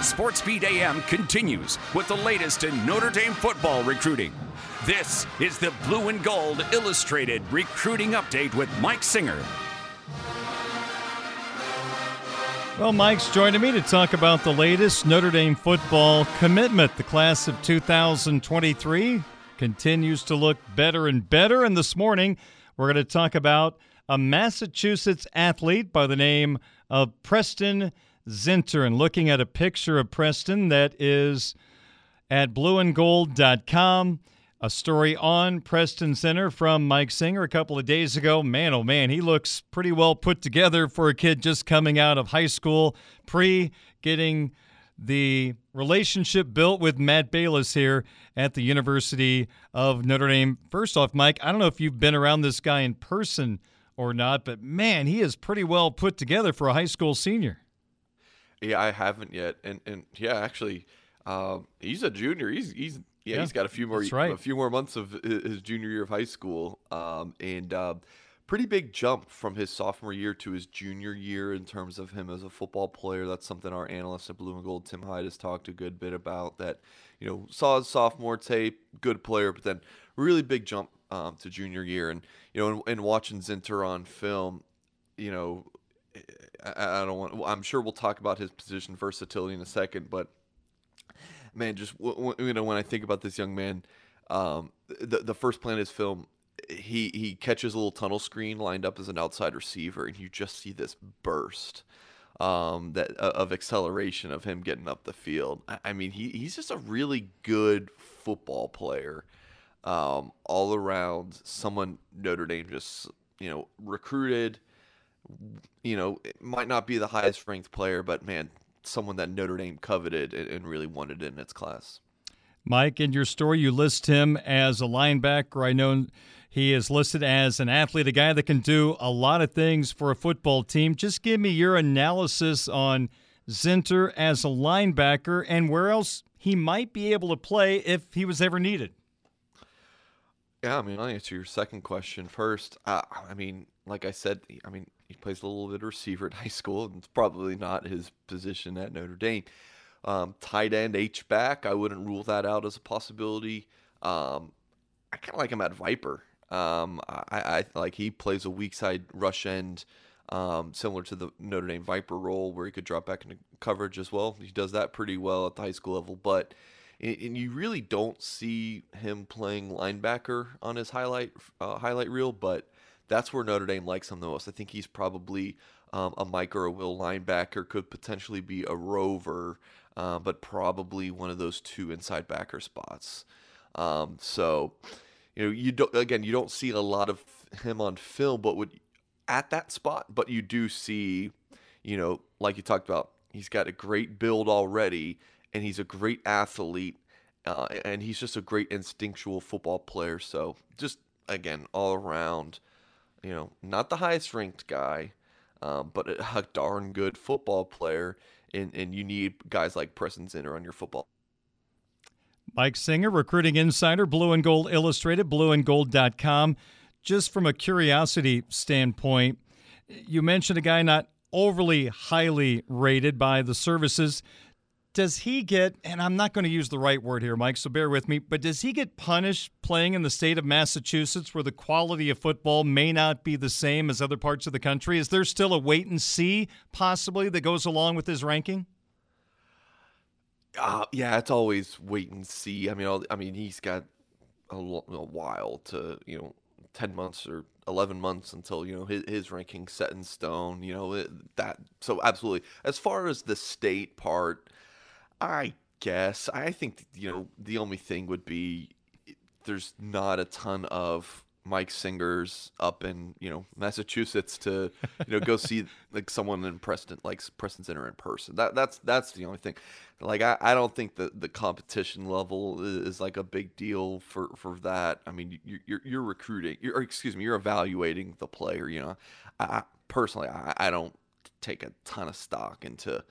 Sportsbeat AM continues with the latest in Notre Dame football recruiting. This is the Blue and Gold Illustrated Recruiting Update with Mike Singer. Well, Mike's joining me to talk about the latest Notre Dame football commitment. The class of 2023 continues to look better and better. And this morning, we're going to talk about a Massachusetts athlete by the name of Preston Zinter. And looking at a picture of Preston that is at blueandgold.com. A story on Preston Zinter from Mike Singer a couple of days ago. Man, oh man, he looks pretty well put together for a kid just coming out of high school, pre getting the relationship built with Matt Balis here at the University of Notre Dame. First off, Mike, I don't know if you've been around this guy in person or not, but man, he is pretty well put together for a high school senior. Yeah, I haven't yet, and and yeah, actually, um, he's a junior. He's he's yeah, yeah, he's got a few more right. a few more months of his junior year of high school, um, and uh, pretty big jump from his sophomore year to his junior year in terms of him as a football player. That's something our analyst at Blue and Gold, Tim Hyde, has talked a good bit about. That you know saw his sophomore tape, good player, but then really big jump um, to junior year, and you know, and, watching Zinter on film, you know. I, I don't want. I'm sure we'll talk about his position versatility in a second, but man, just you know when I think about this young man, um, the the first plan his film, he he catches a little tunnel screen lined up as an outside receiver, and you just see this burst um, that of acceleration of him getting up the field. I, mean, he he's just a really good football player, um, all around. Someone Notre Dame just you know recruited. You know, it might not be the highest ranked player, but man, someone that Notre Dame coveted and really wanted in its class. Mike, in your story, you list him as a linebacker. I know he is listed as an athlete, a guy that can do a lot of things for a football team. Just give me your analysis on Zinter as a linebacker and where else he might be able to play if he was ever needed. Yeah, I mean, I'll answer your second question first. Uh, I mean, like I said, I mean, he plays a little bit of receiver at high school, and it's probably not his position at Notre Dame. Um, tight end, H back, I wouldn't rule that out as a possibility. Um, I kind of like him at Viper. Um, I, I like he plays a weak side rush end, um, similar to the Notre Dame Viper role, where he could drop back into coverage as well. He does that pretty well at the high school level, but and you really don't see him playing linebacker on his highlight uh, highlight reel, but that's where Notre Dame likes him the most. I think he's probably um, a Mike or a Will linebacker, could potentially be a rover, uh, but probably one of those two inside backer spots. Um, so, you know, you don't again, you don't see a lot of him on film, but would at that spot, but you do see, you know, like you talked about, he's got a great build already, and he's a great athlete. Uh, and he's just a great instinctual football player. So just again, all around, you know, not the highest ranked guy, um, but a darn good football player. And, and you need guys like Preston Zinter on your football. Mike Singer, recruiting insider, Blue and Gold Illustrated, blueandgold.com. Just from a curiosity standpoint, you mentioned a guy not overly highly rated by the services does he get, and I'm not going to use the right word here, Mike, so bear with me, but does he get punished playing in the state of Massachusetts where the quality of football may not be the same as other parts of the country? Is there still a wait and see possibly that goes along with his ranking? Uh, yeah, it's always wait and see. I mean, I mean, he's got a, while to, you know, 10 months or 11 months until you know his, his ranking set in stone you know it, that so absolutely as far as the state part i guess i think you know the only thing would be there's not a ton of Mike Singers up in you know Massachusetts to you know go see like someone in Preston like Preston Zinter in person. That that's that's the only thing. Like I, I don't think that the competition level is, like a big deal for for that. I mean you, you're you're recruiting. You're, or excuse me, you're evaluating the player. You know, I, personally I, I don't take a ton of stock into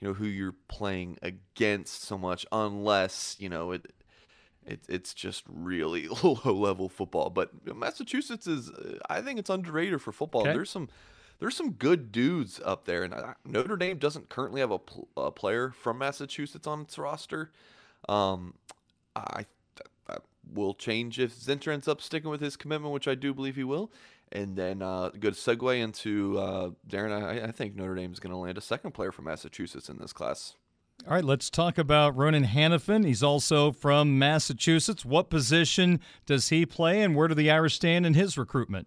you know who you're playing against so much unless you know it it, it's just really low level football. But Massachusetts is, I think it's underrated for football. Okay. There's some there's some good dudes up there, and Notre Dame doesn't currently have a, pl- a player from Massachusetts on its roster. Um, I, I will change if Zinter ends up sticking with his commitment, which I do believe he will. And then uh, good segue into uh, Darren. I, I think Notre Dame is going to land a second player from Massachusetts in this class. All right, let's talk about Ronan Hannafin. He's also from Massachusetts. What position does he play, and where do the Irish stand in his recruitment?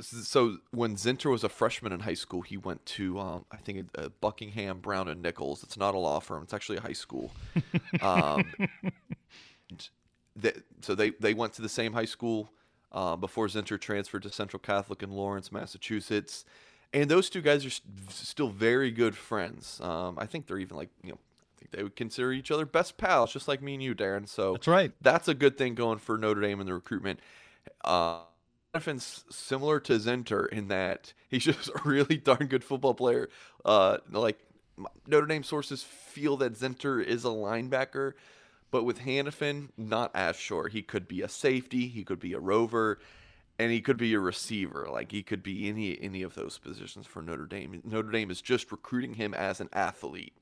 So when Zinter was a freshman in high school, he went to, um, I think, uh, Buckingham, Browne and Nichols. It's not a law firm. It's actually a high school. um, they, so they, they went to the same high school uh, before Zinter transferred to Central Catholic in Lawrence, Massachusetts and those two guys are st- still very good friends. Um, I think they're even like you know, I think they would consider each other best pals, just like me and you, Darren. So that's right. That's a good thing going for Notre Dame in the recruitment. Uh, similar to Zinter in that he's just a really darn good football player. Uh, like Notre Dame sources feel that Zinter is a linebacker, but with Hannafin, not as sure. He could be a safety, he could be a rover and he could be a receiver. Like he could be any any of those positions for Notre Dame. Notre Dame is just recruiting him as an athlete,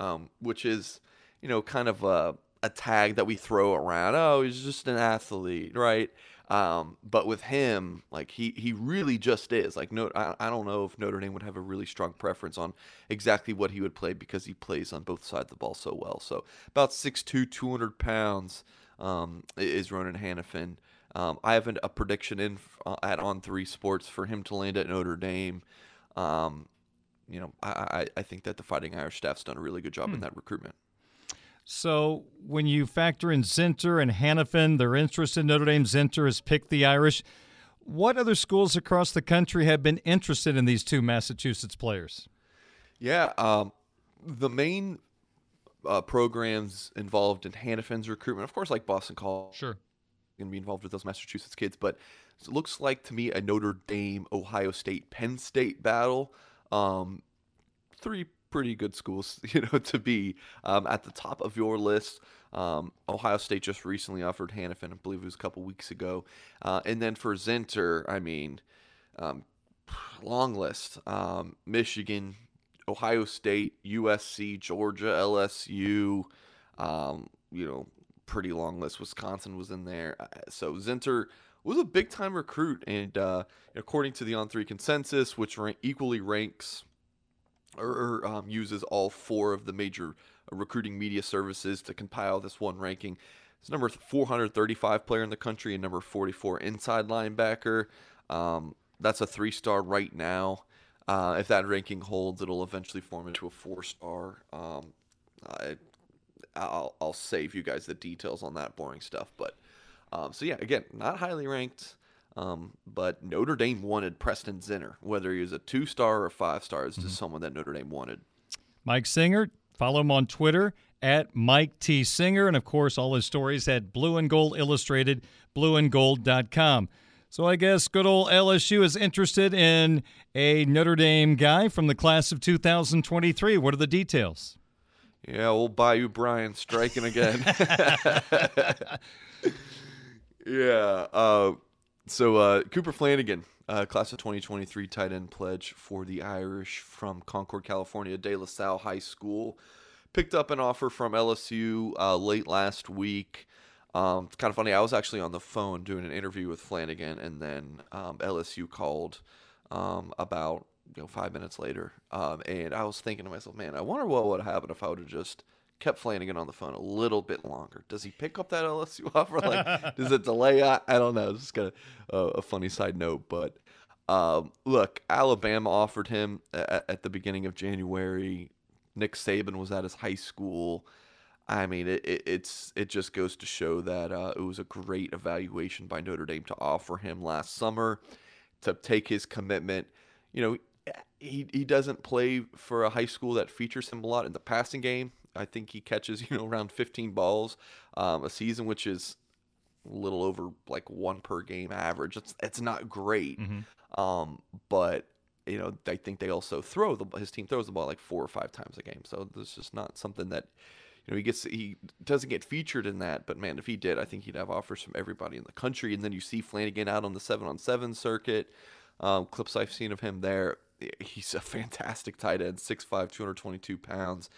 um, which is you know kind of a a tag that we throw around. Oh, he's just an athlete, right? Um, but with him, like he he really just is. Like no, I, I don't know if Notre Dame would have a really strong preference on exactly what he would play because he plays on both sides of the ball so well. So about 6'2", 200 pounds um, is Ronan Hannafin. Um, I have a prediction in uh, at On Three Sports for him to land at Notre Dame. Um, you know, I, I think that the Fighting Irish staff's done a really good job hmm. in that recruitment. So when you factor in Zinter and Hannafin, their interest in Notre Dame, Zinter has picked the Irish. What other schools across the country have been interested in these two Massachusetts players? Yeah, um, the main uh, programs involved in Hannafin's recruitment, of course, like Boston College, sure, going to be involved with those Massachusetts kids. But it looks like to me a Notre Dame, Ohio State, Penn State battle. Um, three pretty good schools, you know, to be um, at the top of your list. Um, Ohio State just recently offered Hannafin, I believe it was a couple weeks ago. Uh, and then for Zinter, I mean, um, long list: um, Michigan, Ohio State, USC, Georgia, LSU. Um, you know, pretty long list. Wisconsin was in there. Uh, so Zinter was a big time recruit, and uh, according to the On Three consensus, which rank, equally ranks or, or um, uses all four of the major uh, recruiting media services to compile this one ranking. It's number 435 player in the country and number 44 inside linebacker. Um, that's a three star right now. Uh, if that ranking holds, it'll eventually form into a four star. Um, I I'll, I'll save you guys the details on that boring stuff. But Um, so yeah, again, not highly ranked. Um, but Notre Dame wanted Preston Zinter, whether he was a two star or five star, is just mm-hmm. someone that Notre Dame wanted. Mike Singer, follow him on Twitter at Mike T. Singer, and of course, all his stories at Blue and Gold Illustrated, blueandgold.com. So I guess good old LSU is interested in a Notre Dame guy from the class of 2023. What are the details? Yeah, old Bayou Brian striking again. yeah. Uh, so uh, Cooper Flanagan, uh, class of 2023 tight end pledge for the Irish from Concord, California, De La Salle High School, picked up an offer from LSU uh, late last week. Um, it's kind of funny. I was actually on the phone doing an interview with Flanagan, and then um, LSU called um, about you know five minutes later, um, and I was thinking to myself, man, I wonder what would have happened if I would have just kept Flanagan on the phone a little bit longer. Does he pick up that LSU offer? Like, does it delay? I, I don't know. It's just kind of a funny side note, but. Um, look, Alabama offered him at, at the beginning of January. Nick Saban was at his high school. I mean, it, it, it's it just goes to show that uh, it was a great evaluation by Notre Dame to offer him last summer to take his commitment. You know, he he doesn't play for a high school that features him a lot in the passing game. I think he catches you know around 15 balls um, a season, which is a little over like one per game average. It's it's not great, mm-hmm. um, but you know I think they also throw the his team throws the ball like four or five times a game. So this is not something that you know, he gets he doesn't get featured in that, but man, if he did, I think he'd have offers from everybody in the country. And then you see Flanagan out on the seven on seven circuit. Um, clips I've seen of him there, he's a fantastic tight end, 6'5", 222 pounds.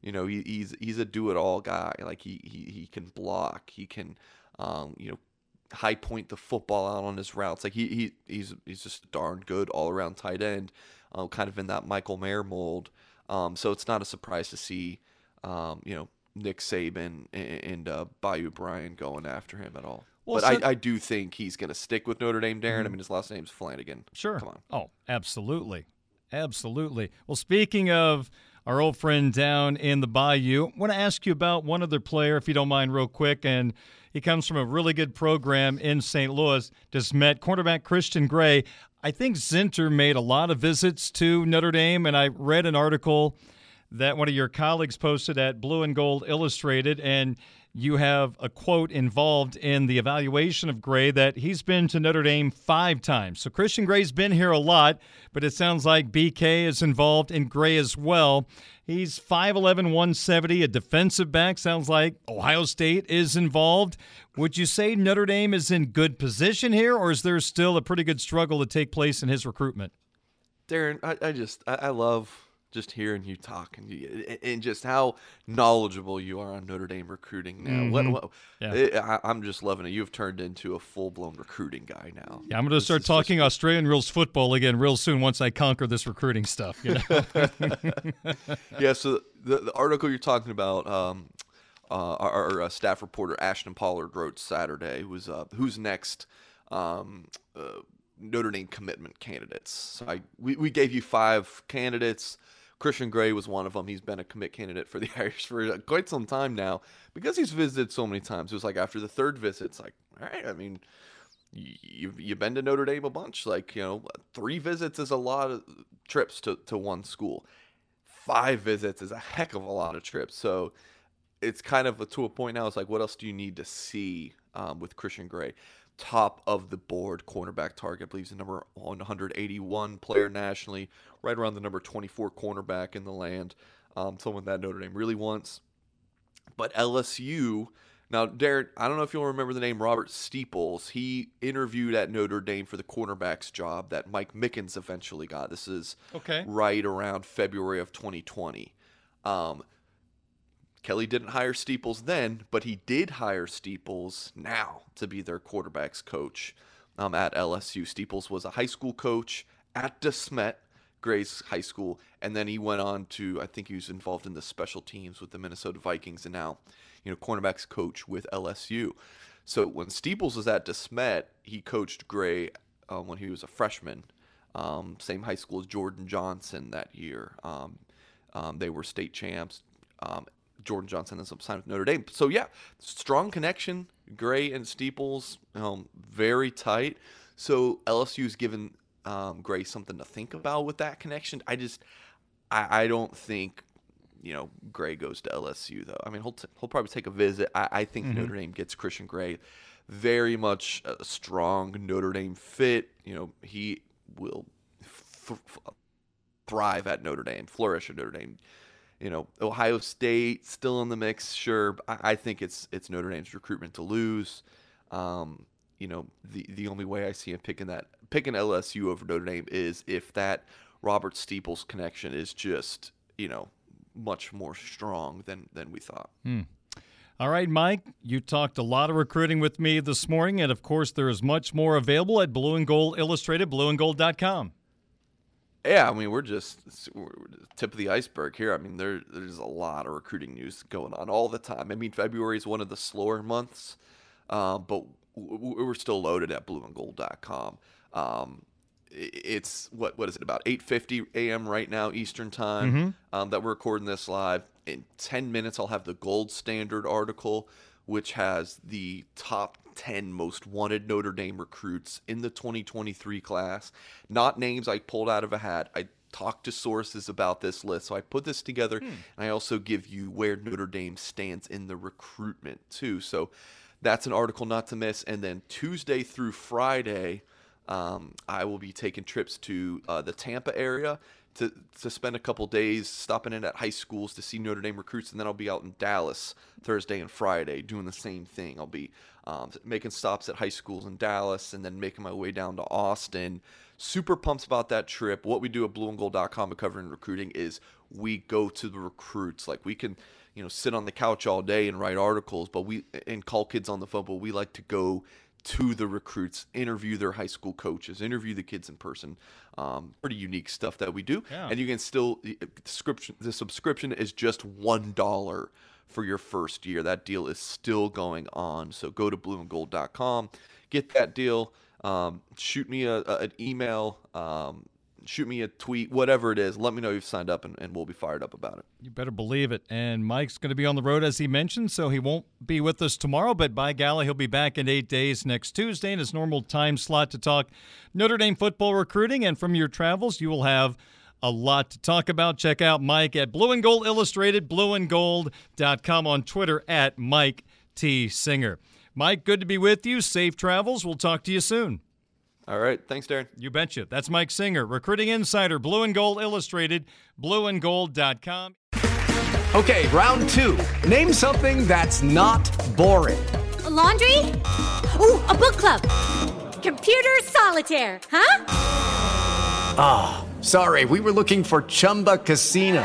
You know, he, he's he's a do it all guy. Like he he he can block, he can, um, you know, high point the football out on his routes. Like he, he he's he's just darn good all around tight end, um, kind of in that Michael Mayer mold. Um, so it's not a surprise to see um, you know, Nick Saban and, and uh, Bayou Brian going after him at all. Well, but so I, I do think he's going to stick with Notre Dame, Darren. Mm-hmm. I mean, his last name's Flanagan. Sure. Come on. Oh, absolutely. Absolutely. Well, speaking of our old friend down in the Bayou, I want to ask you about one other player, if you don't mind, real quick. And he comes from a really good program in St. Louis. Just met cornerback Christian Gray. I think Zinter made a lot of visits to Notre Dame, and I read an article – that one of your colleagues posted at Blue and Gold Illustrated, and you have a quote involved in the evaluation of Gray that he's been to Notre Dame five times. So Christian Gray's been here a lot, but it sounds like BK is involved in Gray as well. He's 5'11, 170, a defensive back. Sounds like Ohio State is involved. Would you say Notre Dame is in good position here, or is there still a pretty good struggle to take place in his recruitment? Darren, I, I just, I, I love just hearing you talk and, you, and just how knowledgeable you are on Notre Dame recruiting now. Mm-hmm. What, what, yeah. it, I, am just loving it. You've turned into a full blown recruiting guy now. Yeah, I'm going to start talking just... Australian rules football again real soon once I conquer this recruiting stuff. You know? yeah. So the, the article you're talking about. Um, uh, our, our uh, staff reporter Ashton Pollard wrote Saturday was uh, who's next um, uh, Notre Dame commitment candidates. So I, we, we gave you five candidates. Christian Gray was one of them. He's been a commit candidate for the Irish for quite some time now because he's visited so many times. It was like after the third visit, it's like, all right, I mean, you've, you've been to Notre Dame a bunch. Like, you know, three visits is a lot of trips to, to one school. Five visits is a heck of a lot of trips. So it's kind of a, to a point now, it's like, what else do you need to see um, with Christian Gray? Top of the board cornerback target. I believe he's the number 181 player nationally, right around the number 24 cornerback in the land. Um, someone that Notre Dame really wants. But LSU, now, Darren, I don't know if you'll remember the name Robert Steeples. He interviewed at Notre Dame for the cornerback's job that Mike Mickens eventually got. This is okay. right around February of 2020. Um, Kelly didn't hire Steeples then, but he did hire Steeples now to be their quarterbacks coach um, at LSU. Steeples was a high school coach at DeSmet, Gray's high school, and then he went on to I think he was involved in the special teams with the Minnesota Vikings, and now you know cornerbacks coach with LSU. So when Steeples was at DeSmet, he coached Gray uh, when he was a freshman. Um, same high school as Jordan Johnson that year. Um, um, they were state champs. Jordan Johnson ends up signing with Notre Dame. So yeah, strong connection. Gray and Steeples, um, very tight. So LSU's given um, Gray something to think about with that connection. I just, I, I don't think, you know, Gray goes to LSU though. I mean, he'll t- he'll probably take a visit. I, I think mm-hmm. Notre Dame gets Christian Gray, very much a strong Notre Dame fit. You know, he will th- thrive at Notre Dame, flourish at Notre Dame. You know, Ohio State still in the mix, sure. I, I think it's it's Notre Dame's recruitment to lose. Um, you know, the the only way I see him picking that picking LSU over Notre Dame is if that Robert Steeples connection is just you know much more strong than than we thought. Hmm. All right, Mike, you talked a lot of recruiting with me this morning, and of course, there is much more available at Blue and Gold Illustrated, blueandgold.com. Yeah, I mean we're just we're tip of the iceberg here. I mean there there's a lot of recruiting news going on all the time. I mean February is one of the slower months, uh, but we're still loaded at blueandgold.com. Um, it's what what is it about 8:50 a.m. right now Eastern time mm-hmm. um, that we're recording this live. In 10 minutes, I'll have the gold standard article, which has the top 10 most wanted Notre Dame recruits in the 2023 class. Not names I pulled out of a hat. I talked to sources about this list. So I put this together, hmm. and I also give you where Notre Dame stands in the recruitment too. So that's an article not to miss. And then Tuesday through Friday, um, I will be taking trips to uh, the Tampa area to, to spend a couple days stopping in at high schools to see Notre Dame recruits, and then I'll be out in Dallas Thursday and Friday doing the same thing. I'll be um, making stops at high schools in Dallas and then making my way down to Austin. Super pumped about that trip. What we do at blueandgold.com covering recruiting is we go to the recruits. Like we can you know sit on the couch all day and write articles but we and call kids on the phone but we like to go to the recruits interview their high school coaches interview the kids in person um, pretty unique stuff that we do. Yeah. and you can still the subscription the subscription is just one dollar for your first year. That deal is still going on. So go to blueandgold.com get that deal. Um, shoot me a, a, an email um, shoot me a tweet, whatever it is. Let me know you've signed up, and, and we'll be fired up about it. You better believe it. And Mike's going to be on the road, as he mentioned, so he won't be with us tomorrow. But by golly, he'll be back in eight days next Tuesday in his normal time slot to talk Notre Dame football recruiting. And from your travels, you will have a lot to talk about. Check out Mike at Blue and Gold Illustrated, blueandgold.com on Twitter at Mike T. Singer. Mike, good to be with you. Safe travels. We'll talk to you soon. All right. Thanks, Darren. You betcha. That's Mike Singer, recruiting insider, Blue and Gold Illustrated, blueandgold.com. Okay, round two. Name something that's not boring. A laundry? Ooh, a book club. Computer solitaire, huh? Ah, oh, sorry. We were looking for Chumba Casino.